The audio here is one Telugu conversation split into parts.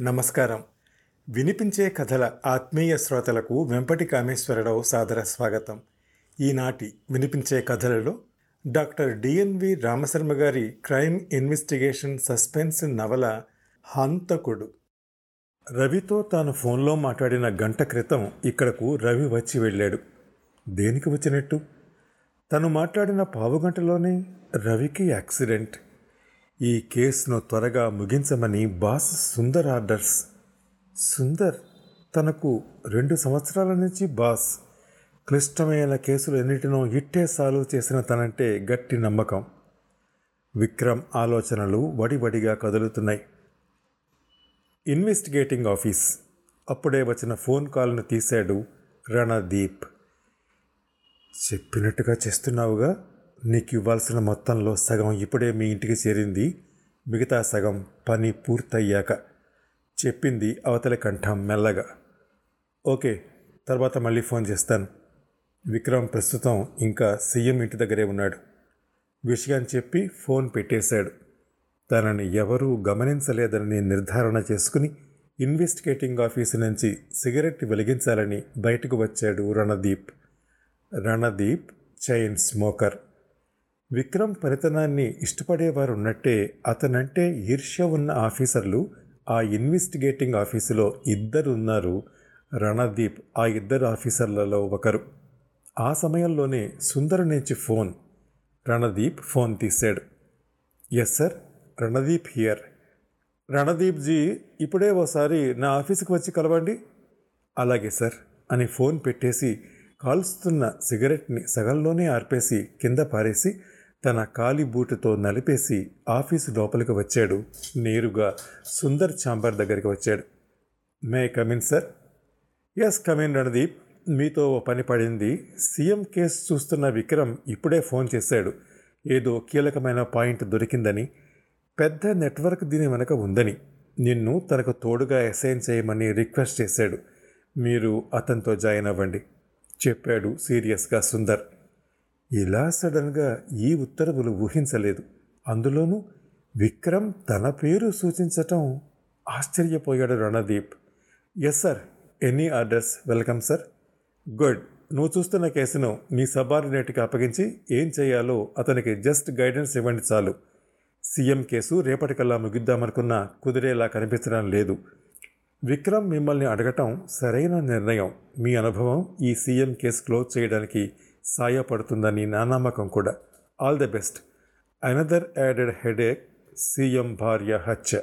నమస్కారం. వినిపించే కథల ఆత్మీయ శ్రోతలకు వెంపటి కామేశ్వరరావు సాదర స్వాగతం. ఈనాటి వినిపించే కథలలో డాక్టర్ డిఎన్వి రామశర్మ గారి క్రైమ్ ఇన్వెస్టిగేషన్ సస్పెన్స్ నవల హంతకుడు. రవితో తాను ఫోన్లో మాట్లాడిన గంట క్రితం ఇక్కడకు రవి వచ్చి వెళ్ళాడు. దేనికి వచ్చినట్టు? తను మాట్లాడిన పావుగంటలోనే రవికి యాక్సిడెంట్. ఈ కేసును త్వరగా ముగించమని బాస్ సుందర్ ఆర్డర్స్. సుందర్ తనకు రెండు సంవత్సరాల నుంచి బాస్. క్లిష్టమైన కేసులు ఎన్నిటినో ఇట్టే సాల్వ్ చేసిన తనంటే గట్టి నమ్మకం. విక్రమ్ ఆలోచనలు వడివడిగా కదులుతున్నాయి. Investigating office. అప్పుడే వచ్చిన ఫోన్ కాల్ను తీశాడు రణదీప్. చెప్పినట్టుగా చేస్తున్నావుగా? నీకు ఇవ్వాల్సిన మొత్తంలో సగం ఇప్పుడే మీ ఇంటికి చేరింది. మిగతా సగం పని పూర్తయ్యాక చెప్పింది అవతలి కంఠం మెల్లగా. ఓకే తర్వాత మళ్ళీ ఫోన్ చేస్తాను. విక్రమ్ ప్రస్తుతం ఇంకా సీఎం ఇంటి దగ్గరే ఉన్నాడు. విషయం చెప్పి ఫోన్ పెట్టేశాడు. తనని ఎవరూ గమనించలేదని నిర్ధారణ చేసుకుని ఇన్వెస్టిగేటింగ్ ఆఫీసు నుంచి సిగరెట్ వెలిగించాలని బయటకు వచ్చాడు Randeep. Randeep chain smoker. Vikram పనితనాన్ని ఇష్టపడేవారు ఉన్నట్టే అతనంటే ఈర్ష్య ఉన్న ఆఫీసర్లు ఆ ఇన్వెస్టిగేటింగ్ ఆఫీసులో ఇద్దరు ఉన్నారు రణదీప్. ఆ ఇద్దరు ఆఫీసర్లలో ఒకరు. ఆ సమయంలోనే సుందర్ నుంచి ఫోన్. రణదీప్ ఫోన్ తీశాడు. Yes sir Randeep here. Randeep ji ఇప్పుడే ఓసారి నా ఆఫీస్కి వచ్చి కలవండి. అలాగే సార్ అని ఫోన్ పెట్టేసి కాలుస్తున్న సిగరెట్ని సగంలోనే ఆర్పేసి కింద పారేసి తన కాలి బూటుతో నలిపేసి ఆఫీసు లోపలికి వచ్చాడు. నేరుగా సుందర్ ఛాంబర్ దగ్గరికి వచ్చాడు. May come in sir. Yes come in Randeep. మీతో ఓ పని పడింది. సీఎం కేసు చూస్తున్న విక్రమ్ ఇప్పుడే ఫోన్ చేశాడు. ఏదో కీలకమైన పాయింట్ దొరికిందని. పెద్ద నెట్వర్క్ దీని వెనక ఉందని. నిన్ను తనకు తోడుగా అసైన్ చేయమని రిక్వెస్ట్ చేశాడు. మీరు అతనితో జాయిన్ అవ్వండి చెప్పాడు సీరియస్గా సుందర్. ఇలా సడన్గా ఈ ఉత్తర్వులు ఊహించలేదు. అందులోనూ విక్రమ్ తన పేరు సూచించటం ఆశ్చర్యపోయాడు Randeep. Yes sir any orders welcome sir good నువ్వు చూస్తున్న కేసును మీ సబార్డినేట్కి అప్పగించి ఏం చేయాలో అతనికి జస్ట్ గైడెన్స్ ఇవ్వండి చాలు. సీఎం కేసు రేపటికల్లా ముగిద్దామనుకున్న కుదిరేలా కనిపించడం లేదు. విక్రమ్ మిమ్మల్ని అడగటం సరైన నిర్ణయం. మీ అనుభవం ఈ సీఎం కేసు క్లోజ్ చేయడానికి సాయపడుతుందని నా నమ్మకం కూడా. All the best another added headache CM భార్య హత్య.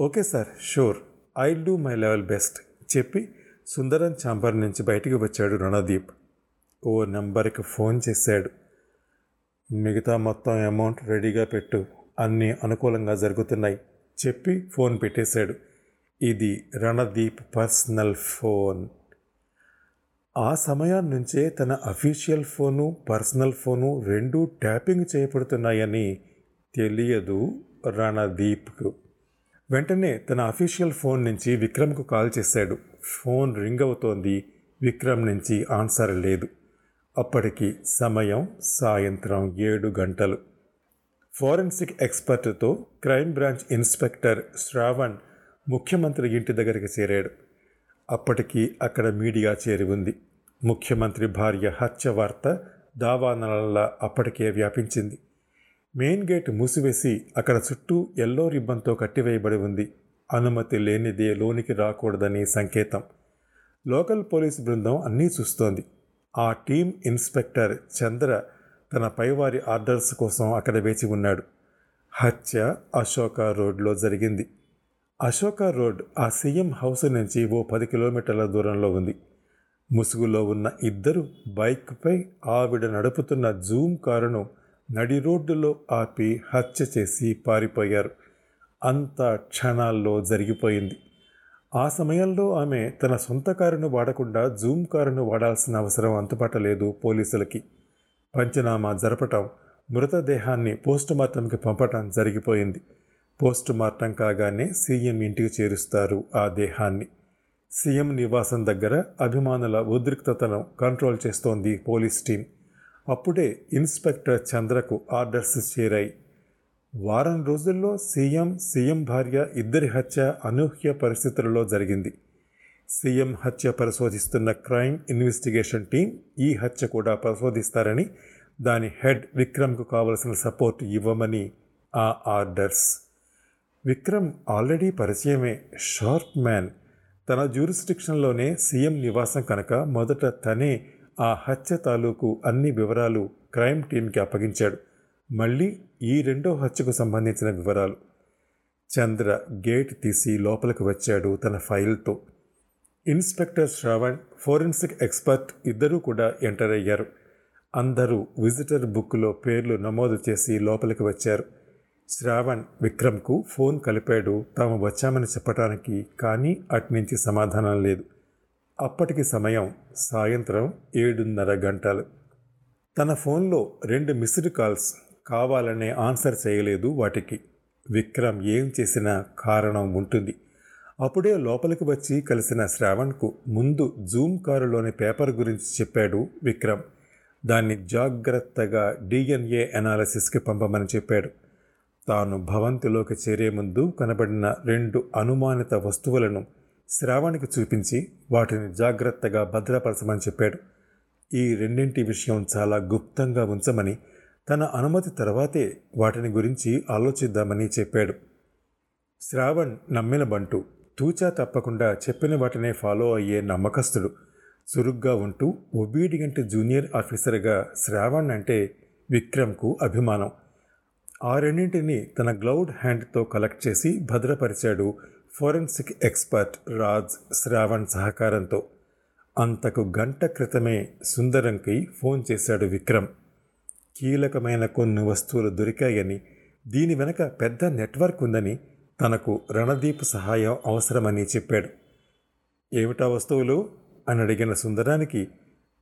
Okay sir sure I do my level best చెప్పి సుందరం చాంబర్ నుంచి బయటికి వచ్చాడు రణదీప్. ఓ నెంబర్కి ఫోన్ చేశాడు. మిగతా మొత్తం అమౌంట్ రెడీగా పెట్టు. అన్నీ అనుకూలంగా జరుగుతున్నాయి. చెప్పి ఫోన్ పెట్టేశాడు. ఇది రణదీప్ పర్సనల్ ఫోన్. ఆ సమయాన్నించే తన అఫీషియల్ ఫోను పర్సనల్ ఫోను రెండూ ట్యాపింగ్ చేయబడుతున్నాయని తెలియదు రణదీప్కు. వెంటనే తన అఫీషియల్ ఫోన్ నుంచి విక్రమ్కు కాల్ చేశాడు. ఫోన్ రింగ్ అవుతోంది. విక్రమ్ నుంచి ఆన్సర్ లేదు. అప్పటికి సమయం సాయంత్రం ఏడు గంటలు. ఫోరెన్సిక్ ఎక్స్పర్ట్తో క్రైమ్ బ్రాంచ్ ఇన్స్పెక్టర్ శ్రావణ్ ముఖ్యమంత్రి ఇంటి దగ్గరికి చేరాడు. అప్పటికి అక్కడ మీడియా చేరి ఉంది. ముఖ్యమంత్రి భార్య హత్య వార్త దావానలల్లా అప్పటికే వ్యాపించింది. మెయిన్ గేట్ మూసివేసి అక్కడ చుట్టూ ఎల్లో రిబ్బన్తో కట్టివేయబడి ఉంది. అనుమతి లేనిదే లోనికి రాకూడదని సంకేతం. లోకల్ పోలీస్ బృందం అన్నీ చూస్తోంది. ఆ టీం ఇన్స్పెక్టర్ చంద్ర తన పైవారి ఆర్డర్స్ కోసం అక్కడ వేచి ఉన్నాడు. హత్య అశోక రోడ్లో జరిగింది. అశోక రోడ్ ఆ సీఎం హౌస్ నుంచి ఓ పది కిలోమీటర్ల దూరంలో ఉంది. ముసుగులో ఉన్న ఇద్దరు బైక్పై ఆవిడ నడుపుతున్న జూమ్ కారును నడి రోడ్డులో ఆపి హత్య చేసి పారిపోయారు. అంత క్షణాల్లో జరిగిపోయింది. ఆ సమయంలో ఆమె తన సొంత కారును వాడకుండా జూమ్ కారును వాడాల్సిన అవసరం అంతుపట్టలేదు పోలీసులకి. పంచనామా జరపటం మృతదేహాన్ని పోస్టుమార్టంకి పంపటం జరిగిపోయింది. పోస్టుమార్టం కాగానే సీఎం ఇంటికి చేరుస్తారు ఆ దేహాన్ని. సీఎం నివాసం దగ్గర అభిమానుల ఉద్రిక్తతను కంట్రోల్ చేస్తోంది పోలీస్ టీం. అప్పుడే ఇన్స్పెక్టర్ చంద్రకు ఆర్డర్స్ చేరాయి. వారం రోజుల్లో సీఎం సీఎం భార్య ఇద్దరి హత్య అనూహ్య పరిస్థితులలో జరిగింది. సీఎం హత్య పరిశోధిస్తున్న క్రైమ్ ఇన్వెస్టిగేషన్ టీం ఈ హత్య కూడా పరిశోధిస్తారని దాని హెడ్ విక్రమ్కు కావలసిన సపోర్ట్ ఇవ్వమని ఆ ఆర్డర్స్ విక్రమ్ ఆల్రెడీ పరిచయమే షార్ప్ మ్యాన్. తన జ్యూరిస్టిక్షన్లోనే సీఎం నివాసం కనుక మొదట తనే ఆ హత్య తాలూకు అన్ని వివరాలు క్రైమ్ టీంకి అప్పగించాడు. మళ్ళీ ఈ రెండో హత్యకు సంబంధించిన వివరాలు. చంద్ర గేట్ తీసి లోపలికి వచ్చాడు తన ఫైల్తో. ఇన్స్పెక్టర్ శ్రావణ్ ఫోరెన్సిక్ ఎక్స్పర్ట్ ఇద్దరూ కూడా ఎంటర్ అయ్యారు. అందరూ విజిటర్ బుక్లో పేర్లు నమోదు చేసి లోపలికి వచ్చారు. శ్రావణ్ విక్రమ్కు ఫోన్ కలిపాడు. తాము వచ్చామని చెప్పటానికి కానీ అట్నుంచి సమాధానం లేదు. అప్పటికి సమయం సాయంత్రం ఏడున్నర గంటలు. తన ఫోన్లో రెండు మిస్డ్ కాల్స్ కావాలనే ఆన్సర్ చేయలేదు వాటికి. విక్రమ్ ఏం చేసినా కారణం ఉంటుంది. అప్పుడే లోపలికి వచ్చి కలిసిన శ్రావణ్కు ముందు జూమ్ కారులోని పేపర్ గురించి చెప్పాడు విక్రమ్. దాన్ని జాగ్రత్తగా డిఎన్ఏ అనాలిసిస్కి పంపమని చెప్పాడు. తాను భవంతిలోకి చేరే ముందు కనబడిన రెండు అనుమానిత వస్తువులను శ్రావణికి చూపించి వాటిని జాగ్రత్తగా భద్రపరచమని చెప్పాడు. ఈ రెండింటి విషయం చాలా గుప్తంగా ఉంచమని తన అనుమతి తర్వాతే వాటిని గురించి ఆలోచిద్దామని చెప్పాడు. శ్రావణ్ నమ్మిన బంటు తూచా తప్పకుండా చెప్పిన వాటినే ఫాలో అయ్యే నమ్మకస్తుడు. చురుగ్గా ఉంటూ ఒబీడియంట్ జూనియర్ ఆఫీసర్గా శ్రావణ్ అంటే విక్రమ్కు అభిమానం. ఆ రెండింటిని తన గ్లౌడ్ హ్యాండ్తో కలెక్ట్ చేసి భద్రపరిచాడు ఫోరెన్సిక్ ఎక్స్పర్ట్ రాజ్ శ్రావణ్ సహకారంతో. అంతకు గంట క్రితమే సుందరంకి ఫోన్ చేశాడు విక్రమ్. కీలకమైన కొన్ని వస్తువులు దొరికాయని దీని వెనక పెద్ద నెట్వర్క్ ఉందని తనకు రణదీప్ సహాయం అవసరమని చెప్పాడు. ఏమిటా వస్తువులు? అని అడిగిన సుందరానికి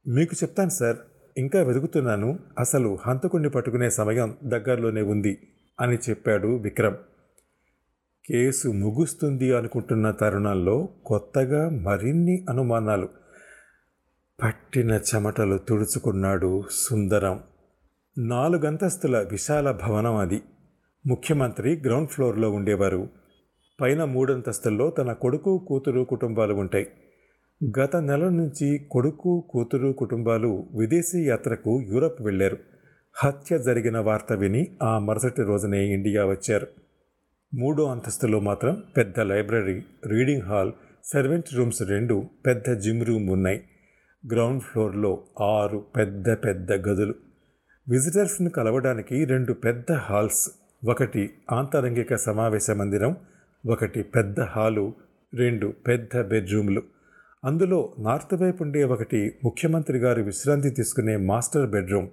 మీకు చెప్తాను సార్. ఇంకా వెతుకుతున్నాను అసలు హంతకుణ్ణి పట్టుకునే సమయం దగ్గరలోనే ఉంది అని చెప్పాడు విక్రమ్. కేసు ముగుస్తుంది అనుకుంటున్న తరుణంలో కొత్తగా మరిన్ని అనుమానాలు. పట్టిన చెమటలు తుడుచుకున్నాడు సుందరం. నాలుగంతస్తుల విశాల భవనం అది. ముఖ్యమంత్రి గ్రౌండ్ ఫ్లోర్లో ఉండేవారు. పైన మూడంతస్తుల్లో తన కొడుకు కూతురు కుటుంబాలు ఉంటాయి. గత నెల నుంచి కొడుకు కూతురు కుటుంబాలు విదేశీ యాత్రకు యూరప్ వెళ్ళారు. హత్య జరిగిన వార్త విని ఆ మరుసటి రోజునే ఇండియా వచ్చారు. మూడో అంతస్తులో మాత్రం పెద్ద library reading hall servant rooms రెండు పెద్ద జిమ్ రూమ్ ఉన్నాయి. గ్రౌండ్ ఫ్లోర్లో ఆరు పెద్ద పెద్ద గదులు. విజిటర్స్ను కలవడానికి రెండు పెద్ద హాల్స్ ఒకటి ఆంతరంగిక సమావేశ మందిరం ఒకటి పెద్ద హాలు రెండు పెద్ద బెడ్రూమ్లు. అందులో నార్త్ వైపు ఉండే ఒకటి ముఖ్యమంత్రి గారు విశ్రాంతి తీసుకునే మాస్టర్ బెడ్రూమ్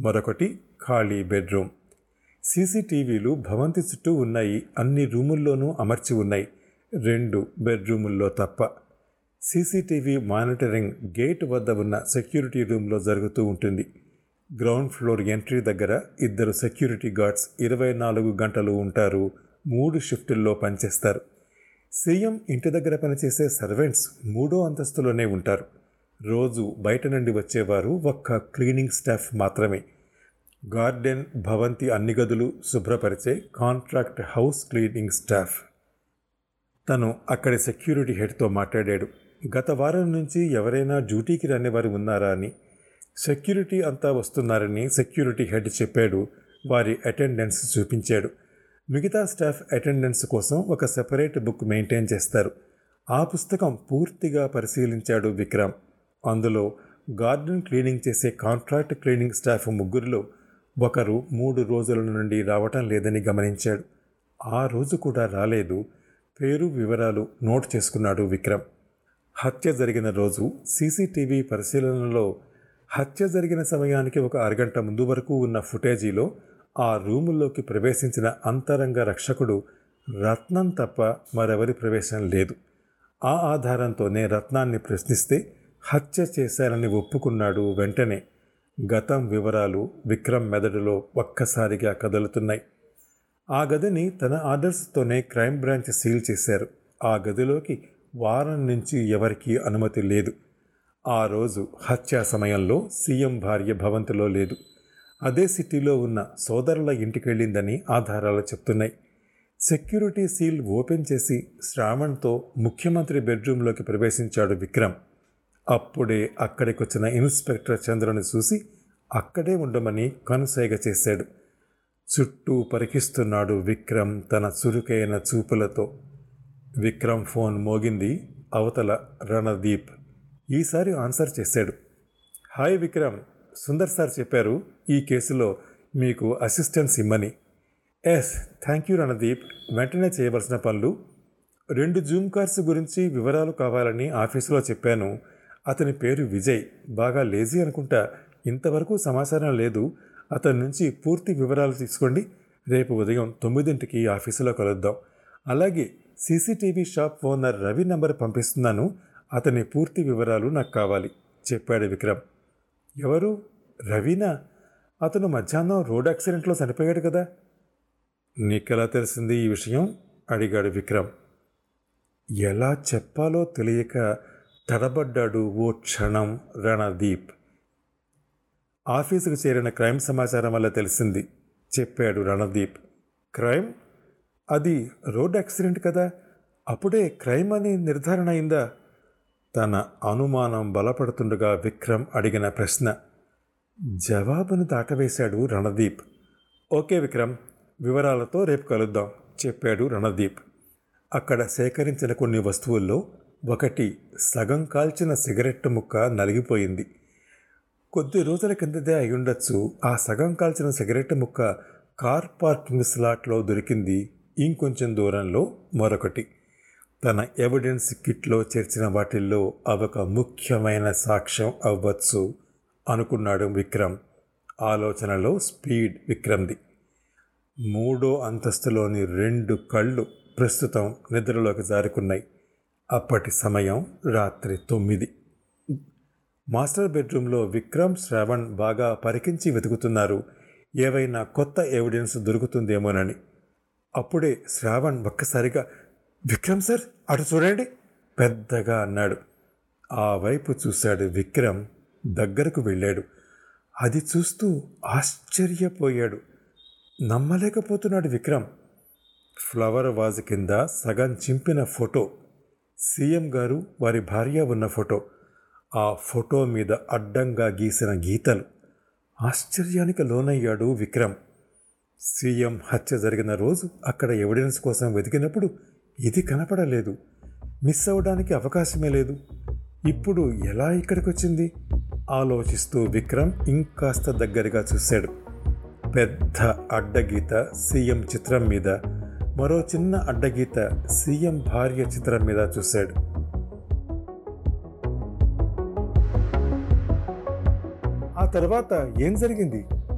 మరొకటి ఖాళీ బెడ్రూమ్. సీసీటీవీలు భవంతి చుట్టూ ఉన్నాయి అన్ని రూముల్లోనూ అమర్చి ఉన్నాయి రెండు బెడ్రూముల్లో తప్ప. సీసీటీవీ మానిటరింగ్ గేట్ వద్ద ఉన్న సెక్యూరిటీ రూమ్లో జరుగుతూ ఉంటుంది. గ్రౌండ్ ఫ్లోర్ ఎంట్రీ దగ్గర ఇద్దరు సెక్యూరిటీ గార్డ్స్ ఇరవై నాలుగు గంటలు ఉంటారు మూడు షిఫ్టుల్లో పనిచేస్తారు. సీఎం ఇంటి దగ్గర పనిచేసే సర్వెంట్స్ మూడో అంతస్తులోనే ఉంటారు. రోజు బయట నుండి వచ్చేవారు ఒక్క క్లీనింగ్ స్టాఫ్ మాత్రమే. గార్డెన్ భవంతి అన్ని గదులు శుభ్రపరిచే కాంట్రాక్ట్ హౌస్ క్లీనింగ్ స్టాఫ్. తను అక్కడి సెక్యూరిటీ హెడ్తో మాట్లాడాడు. గత వారం నుంచి ఎవరైనా డ్యూటీకి రానివారు ఉన్నారా అని. సెక్యూరిటీ అంతా వస్తున్నారని సెక్యూరిటీ హెడ్ చెప్పాడు. వారి అటెండెన్స్ చూపించాడు. మిగతా స్టాఫ్ అటెండెన్స్ కోసం ఒక సెపరేట్ బుక్ మెయింటైన్ చేస్తారు. ఆ పుస్తకం పూర్తిగా పరిశీలించాడు విక్రమ్. అందులో గార్డెన్ క్లీనింగ్ చేసే కాంట్రాక్ట్ క్లీనింగ్ స్టాఫ్ ముగ్గురిలో ఒకరు మూడు రోజుల నుండి రావటం లేదని గమనించాడు. ఆ రోజు కూడా రాలేదు. పేరు వివరాలు నోట్ చేసుకున్నాడు విక్రమ్. హత్య జరిగిన రోజు సీసీటీవీ పరిశీలనలో హత్య జరిగిన సమయానికి ఒక అరగంట ముందు వరకు ఉన్న ఫుటేజీలో ఆ రూములోకి ప్రవేశించిన అంతరంగ రక్షకుడు రత్నం తప్ప మరెవరి ప్రవేశం లేదు. ఆ ఆధారంతోనే రత్నాన్ని ప్రశ్నిస్తే హత్య చేశారని ఒప్పుకున్నాడు వెంటనే. గతం వివరాలు విక్రమ్ మెదడులో ఒక్కసారిగా కదులుతున్నాయి. ఆ గదిని తన ఆర్డర్స్తోనే క్రైమ్ బ్రాంచ్ సీల్ చేశారు. ఆ గదిలోకి వారం నుంచి ఎవరికీ అనుమతి లేదు. ఆ రోజు హత్యా సమయంలో సీఎం భార్య భవంతిలో లేదు. అదే సిటీలో ఉన్న సోదరుల ఇంటికి వెళ్ళిందని ఆధారాలు చెప్తున్నాయి. సెక్యూరిటీ సీల్ ఓపెన్ చేసి శ్రావణ్తో ముఖ్యమంత్రి బెడ్రూమ్లోకి ప్రవేశించాడు విక్రమ్. అప్పుడే అక్కడికి వచ్చిన ఇన్స్పెక్టర్ చంద్రుని చూసి అక్కడే ఉండమని కనుసైగ చేశాడు. చుట్టూ పరికిస్తున్నాడు విక్రమ్ తన చురుకైన చూపులతో. విక్రమ్ ఫోన్ మోగింది అవతల రణదీప్. ఈసారి ఆన్సర్ చేశాడు. హాయ్ విక్రమ్. సుందర్ సార్ చెప్పారు ఈ కేసులో మీకు అసిస్టెన్స్ ఇమ్మని. Yes thank you Randeep. వెంటనే చేయవలసిన పనులు? రెండు జూమ్ కార్స్ గురించి వివరాలు కావాలని ఆఫీసులో చెప్పాను. అతని పేరు విజయ్. బాగా లేజీ అనుకుంటా. ఇంతవరకు సమాచారం లేదు. అతని నుంచి పూర్తి వివరాలు తీసుకోండి. రేపు ఉదయం తొమ్మిదింటికి ఆఫీసులో కలుద్దాం. అలాగే CCTV shop owner Ravi number పంపిస్తున్నాను. అతని పూర్తి వివరాలు నాకు కావాలి చెప్పాడు విక్రమ్. ఎవరు? రవీనా? అతను మధ్యాహ్నం రోడ్ యాక్సిడెంట్లో చనిపోయాడు కదా. నీకెలా తెలిసింది ఈ విషయం? అడిగాడు విక్రమ్. ఎలా చెప్పాలో తెలియక తడబడ్డాడు ఓ క్షణం రణదీప్. ఆఫీసుకు చేరిన క్రైమ్ సమాచారం వల్ల తెలిసింది చెప్పాడు రణదీప్. క్రైమ్? అది రోడ్ యాక్సిడెంట్ కదా. అప్పుడే క్రైమ్ అని నిర్ధారణ అయిందా? తన అనుమానం బలపడుతుండగా విక్రమ్ అడిగిన ప్రశ్న జవాబును దాటవేశాడు రణదీప్. ఓకే విక్రమ్ వివరాలతో రేపు కలుద్దాం చెప్పాడు రణదీప్. అక్కడ సేకరించిన కొన్ని వస్తువుల్లో ఒకటి సగం కాల్చిన సిగరెట్ ముక్క నలిగిపోయింది. కొద్ది రోజుల కిందదే అయ్యుండొచ్చు ఆ సగం కాల్చిన సిగరెట్ ముక్క కార్ పార్కింగ్ స్లాట్లో దొరికింది ఇంకొంచెం దూరంలో మరొకటి. తన ఎవిడెన్స్ కిట్లో చేర్చిన వాటిల్లో అవొక ముఖ్యమైన సాక్ష్యం అవ్వచ్చు అనుకున్నాడు విక్రమ్. ఆలోచనలో స్పీడ్ విక్రమ్ది. మూడో అంతస్తులోని రెండు కళ్ళు ప్రస్తుతం నిద్రలోకి జారుకున్నాయి. అప్పటి సమయం రాత్రి తొమ్మిది. మాస్టర్ బెడ్రూమ్లో విక్రమ్ శ్రవణ్ బాగా పరికించి వెతుకుతున్నారు. ఏవైనా కొత్త ఎవిడెన్స్ దొరుకుతుందేమోనని. అప్పుడే శ్రావణ్ ఒక్కసారిగా విక్రమ్ సార్ అటు చూడండి. పెద్దగా అన్నాడు. ఆ వైపు చూశాడు విక్రమ్ దగ్గరకు వెళ్ళాడు. అది చూస్తూ ఆశ్చర్యపోయాడు. నమ్మలేకపోతున్నాడు విక్రమ్. ఫ్లవర్ వాజ్ కింద సగం చింపిన ఫోటో. సీఎం గారు వారి భార్య ఉన్న ఫోటో. ఆ ఫోటో మీద అడ్డంగా గీసిన గీతలు. ఆశ్చర్యానికి లోనయ్యాడు విక్రమ్. సీఎం హత్య జరిగిన రోజు అక్కడ ఎవిడెన్స్ కోసం వెతికినప్పుడు ఇది కనపడలేదు. మిస్ అవ్వడానికి అవకాశమే లేదు. ఇప్పుడు ఎలా ఇక్కడికి వచ్చింది ఆలోచిస్తూ విక్రమ్ ఇంకాస్త దగ్గరగా చూశాడు. పెద్ద అడ్డగీత సీఎం చిత్రం మీద మరో చిన్న అడ్డగీత సీఎం భార్య చిత్రం మీద చూశాడు. ఆ తర్వాత ఏం జరిగింది?